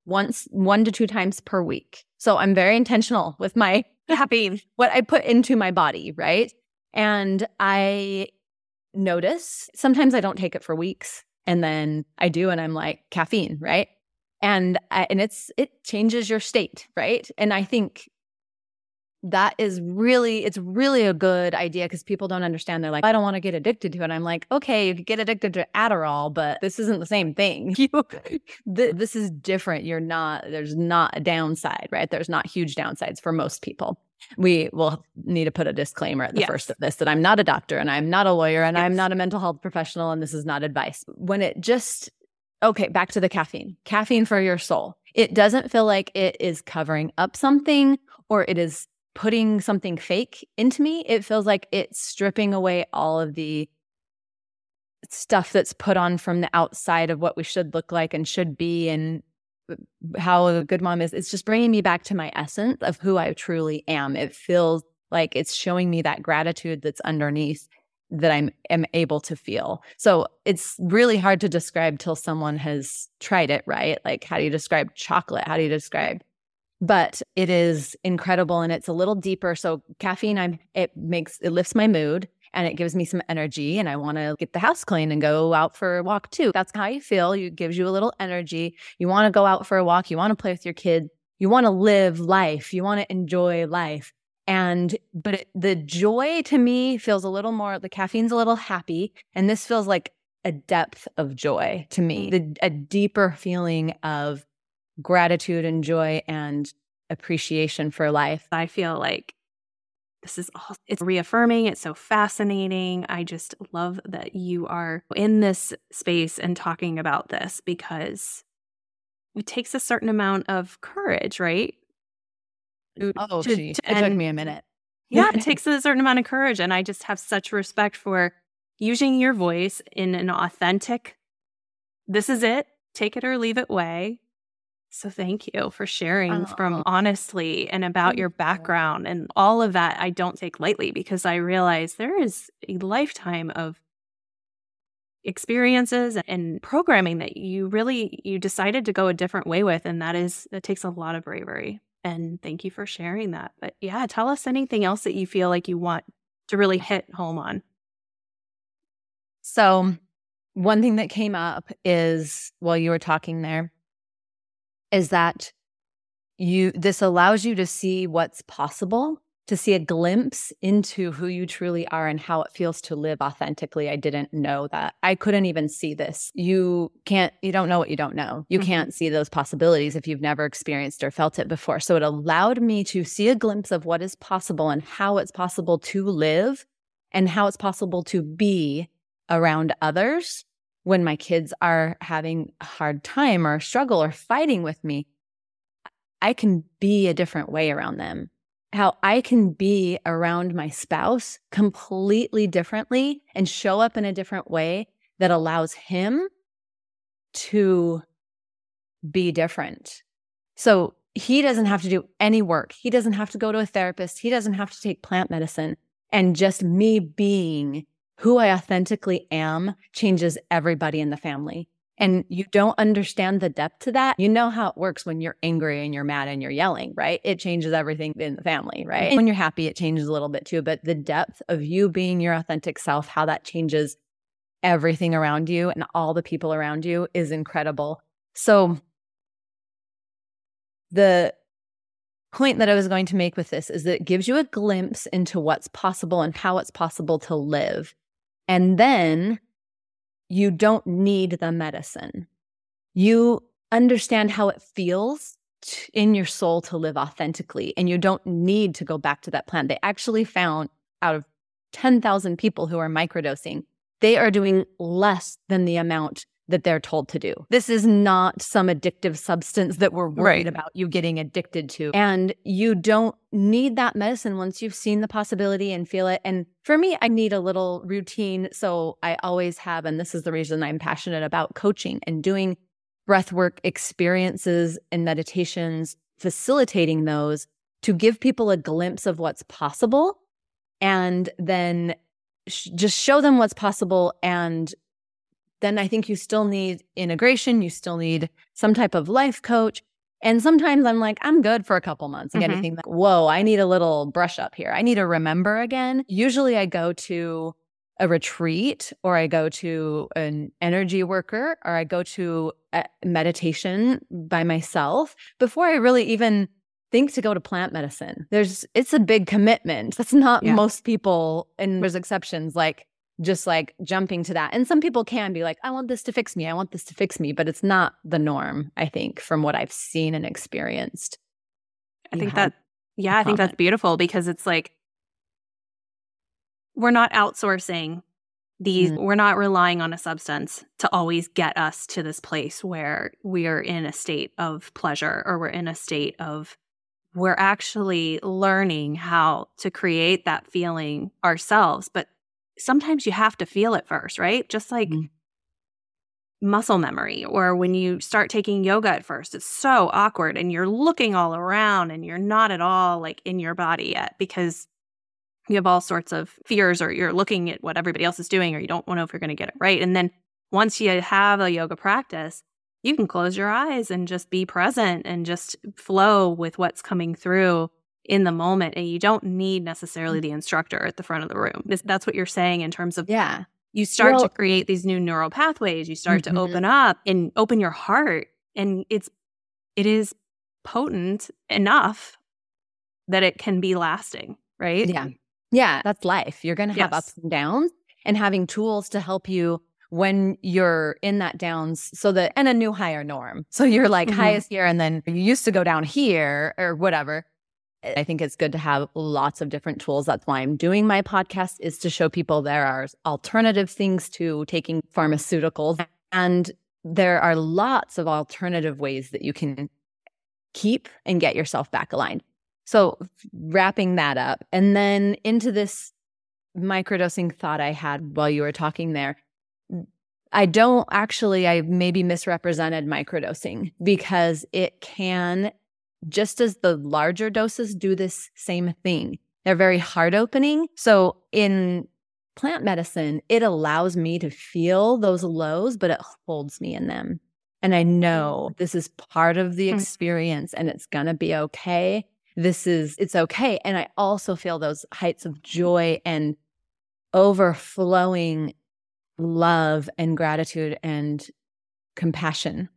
once one to two times per week so i'm very intentional with my
caffeine. *laughs*
what I put into my body, right? And I notice. Sometimes I don't take it for weeks and then I do and I'm like caffeine, right? And I, and it's it changes your state, right? And I think that is really it's really a good idea because people don't understand. They're like i don't want to get addicted to it. I'm like okay you could get addicted to adderall but this isn't the same thing. *laughs* You th- this is different. You're not there's not a downside right? There's not huge downsides for most people we will need to put a disclaimer at the
Yes.
first of this that i'm not a doctor and i'm not a lawyer and i'm not a mental health professional and this is not advice. When it just okay back to the caffeine caffeine for your soul. It doesn't feel like it is covering up something or it is putting something fake into me, it feels like it's stripping away all of the stuff that's put on from the outside of what we should look like and should be and how a good mom is. It's just bringing me back to my essence of who I truly am. It feels like it's showing me that gratitude that's underneath that I'm am able to feel. So it's really hard to describe till someone has tried it, right? Like how do you describe chocolate? How do you describe but it is incredible and it's a little deeper. So caffeine, I'm it makes it lifts my mood and it gives me some energy and I want to get the house clean and go out for a walk too. That's how you feel. It gives you a little energy. You want to go out for a walk. You want to play with your kid. You want to live life. You want to enjoy life. And but it, the joy to me feels a little more. The caffeine's a little happy, and this feels like a depth of joy to me. Mm. The, a deeper feeling of gratitude and joy and appreciation for life.
I feel like this is all it's reaffirming. It's so fascinating. I just love that you are in this space and talking about this because it takes a certain amount of courage, right?
Oh,
To-
gee,
to-
it took me a minute.
Yeah, it *laughs* takes a certain amount of courage. And I just have such respect for using your voice in an authentic, this is it, take it or leave it way. So thank you for sharing uh, from
Oh.
honestly and about your background and all of that. I don't take lightly because I realize there is a lifetime of experiences and programming that you really you decided to go a different way with and that is that takes a lot of bravery and thank you for sharing that but yeah tell us anything else that you feel like you want to really hit home on
So, one thing that came up is while you were talking there is that you this allows you to see what's possible to see a glimpse into who you truly are and how it feels to live authentically. I didn't know that. I couldn't even see this. You can't, you don't know what you don't know. You mm-hmm. can't see those possibilities if you've never experienced or felt it before. So it allowed me to see a glimpse of what is possible and how it's possible to live and how it's possible to be around others when my kids are having a hard time or struggle or fighting with me. I can be a different way around them how I can be around my spouse completely differently and show up in a different way that allows him to be different. So he doesn't have to do any work. He doesn't have to go to a therapist. He doesn't have to take plant medicine. And just me being who I authentically am changes everybody in the family and you don't understand the depth to that, you know how it works when you're angry and you're mad and you're yelling, right? It changes everything in the family, right? And when you're happy, it changes a little bit too. But the depth of you being your authentic self, how that changes everything around you and all the people around you is incredible. So, the point that I was going to make with this is that it gives you a glimpse into what's possible and how it's possible to live. And then you don't need the medicine. You understand how it feels in your soul to live authentically, and you don't need to go back to that plan. They actually found out of 10,000 people who are microdosing, they are doing less than the amount that they're told to do. This is not some addictive substance that we're worried right. about you getting addicted to. And you don't need that medicine once you've seen the possibility and feel it. And for me, I need a little routine. So I always have, and this is the reason I'm passionate about coaching and doing breathwork experiences and meditations, facilitating those to give people a glimpse of what's possible and then sh- just show them what's possible and then I think you still need integration. You still need some type of life coach. And sometimes I'm like, I'm good for a couple months. Again, mm-hmm. I think, like, whoa, I need a little brush up here. I need to remember again. Usually I go to a retreat or I go to an energy worker or I go to meditation by myself before I really even think to go to plant medicine. There's, it's a big commitment. That's not yeah. most people, and there's exceptions like just like jumping to that. And some people can be like, I want this to fix me. I want this to fix me. But it's not the norm, I think, from what I've seen and experienced.
I think that, yeah, I think that's beautiful because it's like, we're not outsourcing these, mm we're not relying on a substance to always get us to this place where we are in a state of pleasure or we're in a state of, we're actually learning how to create that feeling ourselves. But sometimes you have to feel it first, right? Just like mm-hmm. muscle memory or when you start taking yoga at first, it's so awkward and you're looking all around and you're not at all like in your body yet because you have all sorts of fears or you're looking at what everybody else is doing or you don't know if you're going to get it right. And then once you have a yoga practice, you can close your eyes and just be present and just flow with what's coming through in the moment and you don't need necessarily mm. the instructor at the front of the room. That's what you're saying in terms of
yeah.
You start well, to create these new neural pathways. You start mm-hmm. to open up and open your heart and it's it is potent enough that it can be lasting, right?
Yeah. Yeah, that's life. You're going to have yes. ups and downs and having tools to help you when you're in that downs so that and a new higher norm. So you're like mm-hmm. highest here and then you used to go down here or whatever I think it's good to have lots of different tools. That's why I'm doing my podcast is to show people there are alternative things to taking pharmaceuticals and there are lots of alternative ways that you can keep and get yourself back aligned. So wrapping that up and then into this microdosing thought I had while you were talking there. I don't actually, I maybe misrepresented microdosing because it can just as the larger doses do this same thing. They're very heart opening. So in plant medicine, it allows me to feel those lows, but it holds me in them. And I know this is part of the hmm. experience and it's going to be okay. This is, it's okay. And I also feel those heights of joy and overflowing love and gratitude and compassion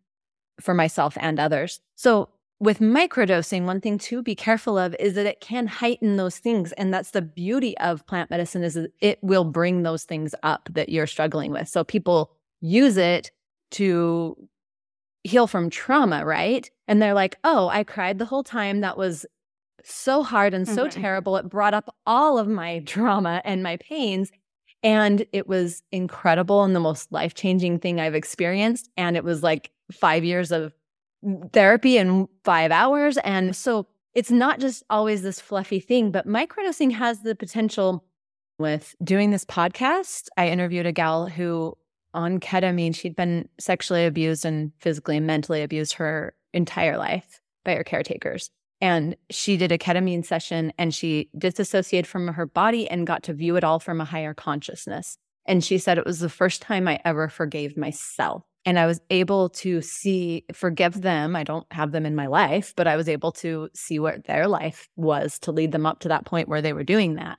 for myself and others. So with microdosing, one thing to be careful of is that it can heighten those things. And that's the beauty of plant medicine is it will bring those things up that you're struggling with. So people use it to heal from trauma, right? And they're like, oh, I cried the whole time. That was so hard and so mm-hmm. terrible. It brought up all of my *laughs* trauma and my pains. And it was incredible and the most life changing thing I've experienced. And it was like five years of therapy in five hours. And so it's not just always this fluffy thing, but microdosing has the potential with doing this podcast. I interviewed a gal who on ketamine, she'd been sexually abused and physically and mentally abused her entire life by her caretakers. And she did a ketamine session and she disassociated from her body and got to view it all from a higher consciousness. And she said it was the first time I ever forgave myself. And I was able to see, forgive them. I don't have them in my life, but I was able to see what their life was to lead them up to that point where they were doing that.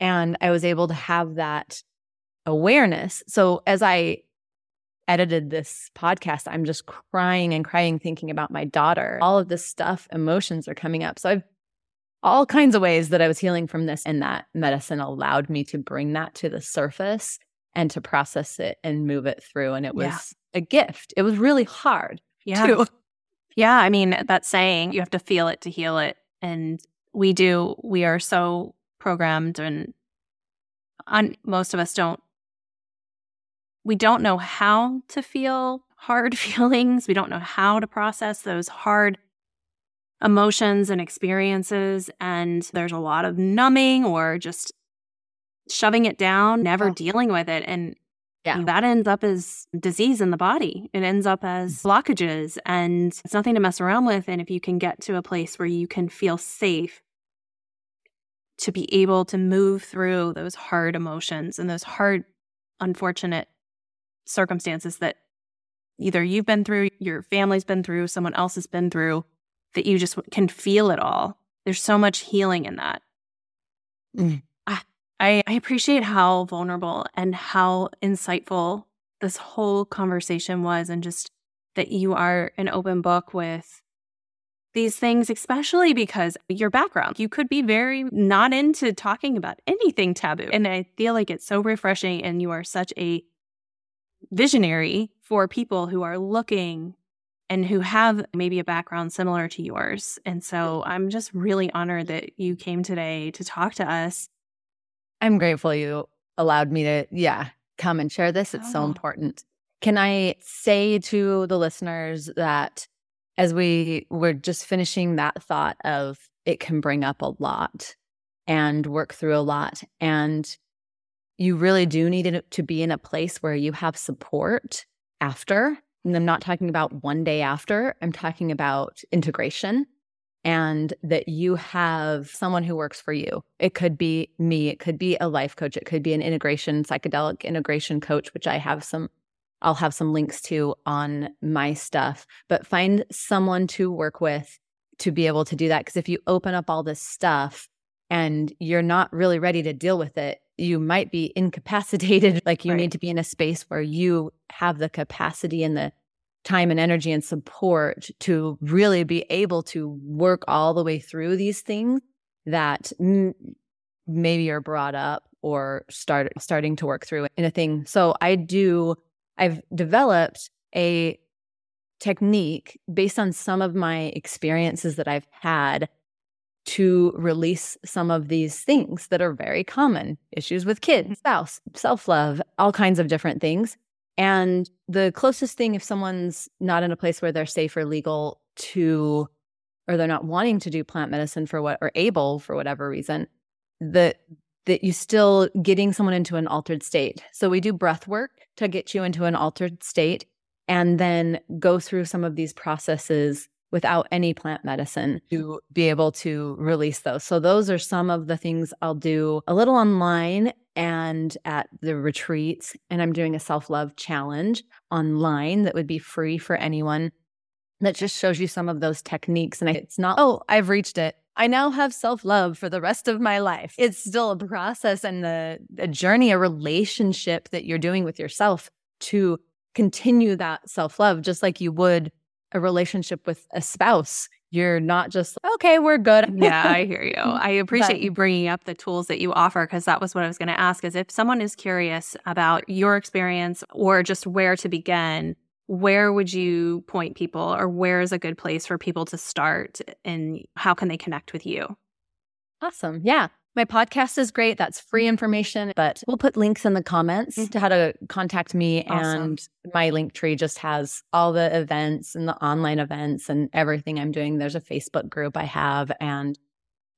And I was able to have that awareness. So as I edited this podcast, I'm just crying and crying thinking about my daughter. All of this stuff, emotions are coming up. So I've all kinds of ways that I was healing from this, and that medicine allowed me to bring that to the surface and to process it and move it through. And it was yeah. A gift. It was really hard.
Yeah.
Too.
Yeah. I mean, that saying, you have to feel it to heal it. And we do, we are so programmed and on, most of us don't we don't know how to feel hard *laughs* feelings. We don't know how to process those hard emotions and experiences. And there's a lot of numbing or just shoving it down, never oh. dealing with it. And yeah. that ends up as disease in the body. It ends up as mm. blockages and it's nothing to mess around with. And if you can get to a place where you can feel safe to be able to move through those hard emotions and those hard, unfortunate circumstances that either you've been through, your family's been through, someone else has been through, that you just can feel it all. There's so much healing in that. Mm. I, I appreciate how vulnerable and how insightful this whole conversation was, and just that you are an open book with these things, especially because your background. You could be very not into talking about anything taboo. And I feel like it's so refreshing, and you are such a visionary for people who are looking and who have maybe a background similar to yours. And so I'm just really honored that you came today to talk to us.
I'm grateful you allowed me to, yeah, come and share this. It's oh. so important. Can I say to the listeners that as we were just finishing that thought of it can bring up a lot and work through a lot. And you really do need to be in a place where you have support after. And I'm not talking about one day after, I'm talking about integration and that you have someone who works for you. It could be me, it could be a life coach, it could be an integration, psychedelic integration coach, which I have some. I'll have some links to on my stuff, but find someone to work with to be able to do that. Because if you open up all this stuff and you're not really ready to deal with it, you might be incapacitated. *laughs* Like you right. need to be in a space where you have the capacity and the time and energy and support to really be able to work all the way through these things that m- maybe are brought up or start starting to work through in a thing. So I do I've developed a technique based on some of my experiences that I've had to release some of these things that are very common issues with kids, spouse, self love, all kinds of different things. And the closest thing, if someone's not in a place where they're safe or legal to, or they're not wanting to do plant medicine for what, or able for whatever reason, that that you still getting someone into an altered state. So we do breath work to get you into an altered state and then go through some of these processes without any plant medicine to be able to release those. So, those are some of the things I'll do a little online and at the retreats. And I'm doing a self love challenge online that would be free for anyone that just shows you some of those techniques. And it's not, oh, I've reached it. I now have self love for the rest of my life. It's still a process and the, a journey, a relationship that you're doing with yourself to continue that self love, just like you would a relationship with a spouse, you're not just okay, we're good. *laughs*
yeah, I hear you. I appreciate but, you bringing up the tools that you offer because that was what I was going to ask is if someone is curious about your experience or just where to begin, where would you point people or where is a good place for people to start and how can they connect with you?
Awesome. Yeah. My podcast is great. That's free information, but we'll put links in the comments mm-hmm. to how to contact me. Awesome. And my link tree just has all the events and the online events and everything I'm doing. There's a Facebook group I have. And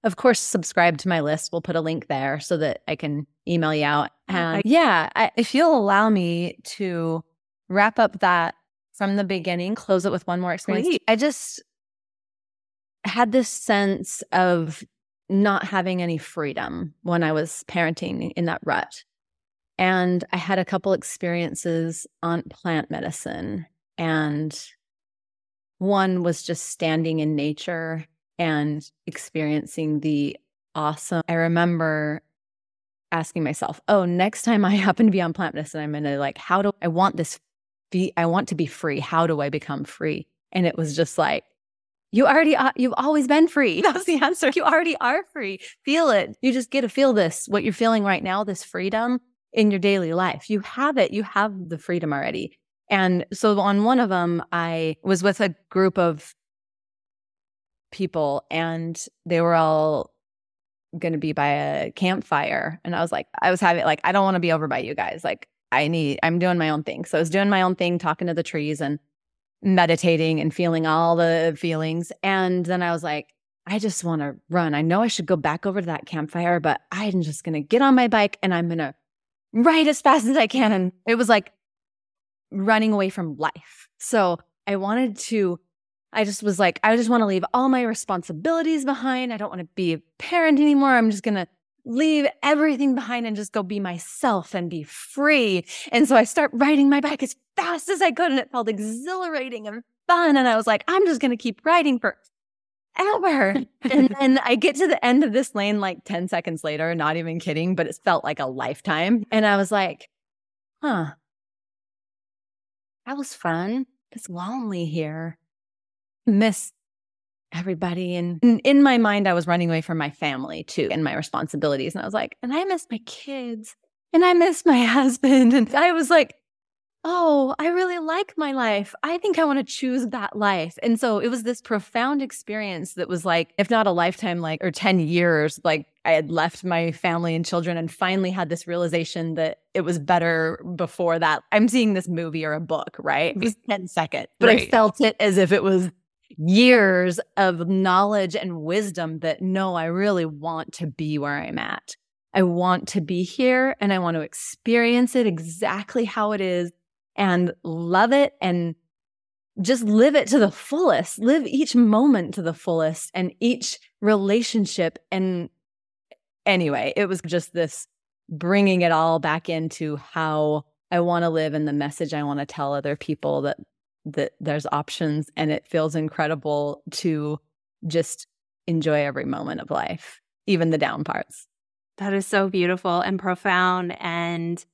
of course, subscribe to my list. We'll put a link there so that I can email you out. And yeah, I, if you'll allow me to wrap up that from the beginning, close it with one more experience. Great. I just had this sense of not having any freedom when I was parenting in that rut. And I had a couple experiences on plant medicine. And one was just standing in nature and experiencing the awesome. I remember asking myself, oh, next time I *laughs* happen to be on plant medicine, I'm going to like, how do I want this? Be, I want to be free. How do I become free? And it was just like, you already are, you've always been free. *laughs* That was the answer. You already are free. Feel it. You just get to feel this, what you're feeling right now, this freedom in your daily life. You have it. You have the freedom already. And so on one of them, I was with a group of people and they were all going to be by a campfire. And I was like, I was having, like, I don't want to be over by you guys. Like, I need, I'm doing my own thing. So I was doing my own thing, talking to the trees and meditating and feeling all the feelings. And then I was like, I just want to run. I know I should go back over to that campfire, but I'm just going to get on my bike and I'm going to ride as fast as I can. And it was like running away from life. So I wanted to, I just was like, I just want to leave all my responsibilities behind. I don't want to be a parent anymore. I'm just going to leave everything behind and just go be myself and be free. And so I start riding my bike as fast as I could and it felt exhilarating and fun. And I was like, I'm just going to keep riding for ever. and *laughs* then I get to the end of this lane like 10 seconds later, not even kidding, but it felt like a lifetime. And I was like, huh, that was fun. It's lonely here. Miss everybody. And in my mind, I was running away from my family too and my responsibilities. And I was like, and I miss my kids and I miss my *laughs* husband. And I was like, oh, I really like my life. I think I want to choose that life. And so it was this profound experience that was like, if not a lifetime, like, or 10 years, like I had left my family and children and finally had this realization that it was better before that. I'm seeing this movie or a book, right? It was 10 seconds, but right. I felt it as if it was years of knowledge and wisdom that no, I really want to be where I'm at. I want to be here and I want to experience it exactly how it is and love it and just live it to the fullest, live each moment to the fullest and each relationship. And anyway, it was just this bringing it all back into how I want to live and the message I want to tell other people that that there's options and it feels incredible to just enjoy every moment of life, even the down parts.
That is so beautiful and profound. And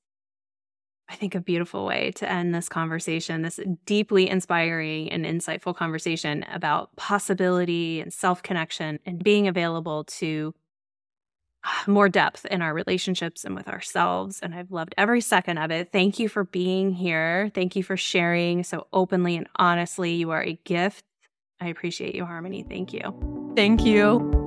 I think a beautiful way to end this conversation, this deeply inspiring and insightful conversation about possibility and self connection and being available to *sighs* more depth in our relationships and with ourselves. And I've loved every second of it. Thank you for being here. Thank you for sharing so openly and honestly. You are a gift. I appreciate you, Harmony. Thank you.
Thank you.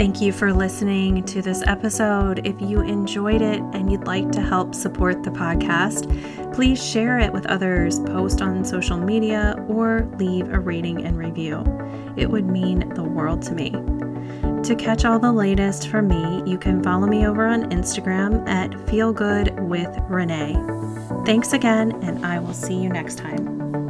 Thank you for listening to this episode. If you enjoyed it and you'd like to help support the podcast, please share it with others, post on social media, or leave a rating and review. It would mean the world to me. To catch all the latest from me, you can follow me over on Instagram at Feel Good with Renee. Thanks again, and I will see you next time.